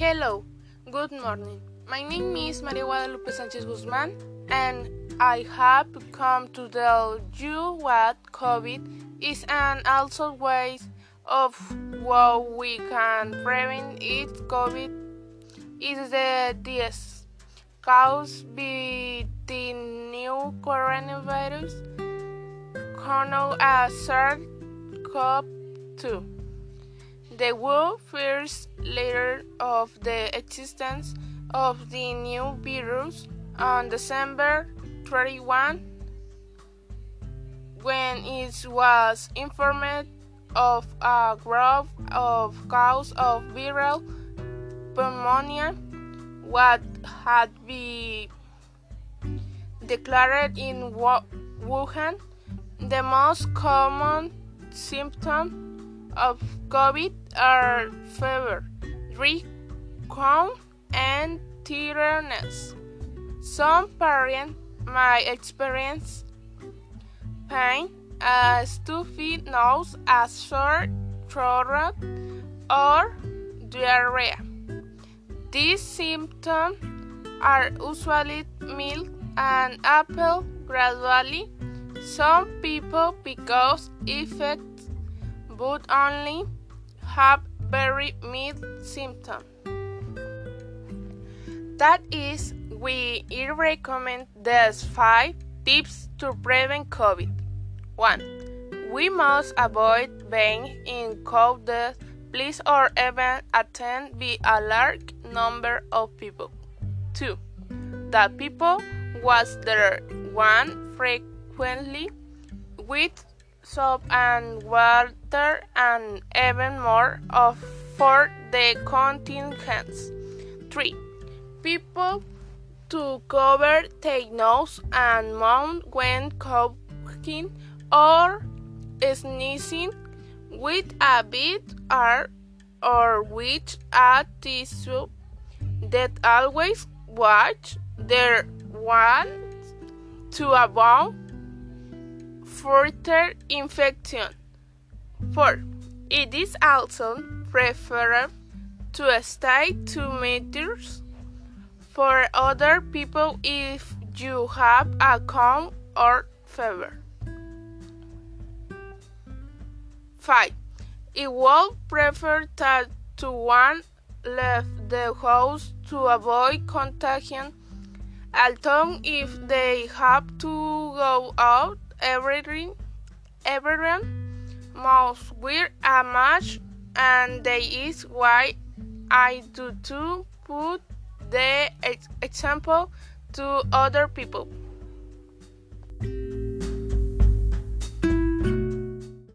Hello, good morning. My name is Maria Guadalupe Sanchez Guzman, and I have come to tell you what COVID is and also ways of how we can prevent it. COVID is the disease caused by the new coronavirus, known as SARS-CoV-2. The WHO first learned of the existence of the new virus on December 31 when it was informed of a growth of cause of viral pneumonia what had been declared in Wuhan the most common symptom of COVID are fever, dry cough, and tiredness. Some patients might experience pain, a stuffy nose, a sore throat, or diarrhea. These symptoms are usually mild and appeal gradually. Some people because effect but only have very mild symptoms. That is, we recommend these five tips to prevent COVID. 1. We must avoid being in crowded places or even attend by a large number of people. 2. That people was their one frequently with soap and water and even more of for the contingents. 3. People to cover their nose and mouth when coughing or sneezing with a bit or, or with a tissue that always wash their hands to avoid further infection. 4. It is also preferable to stay 2 meters for other people if you have a cold or fever. 5. It would prefer that to one leave the house to avoid contagion, although if they have to go out, everything, everyone must wear a mask, and that is why I do to put the example to other people.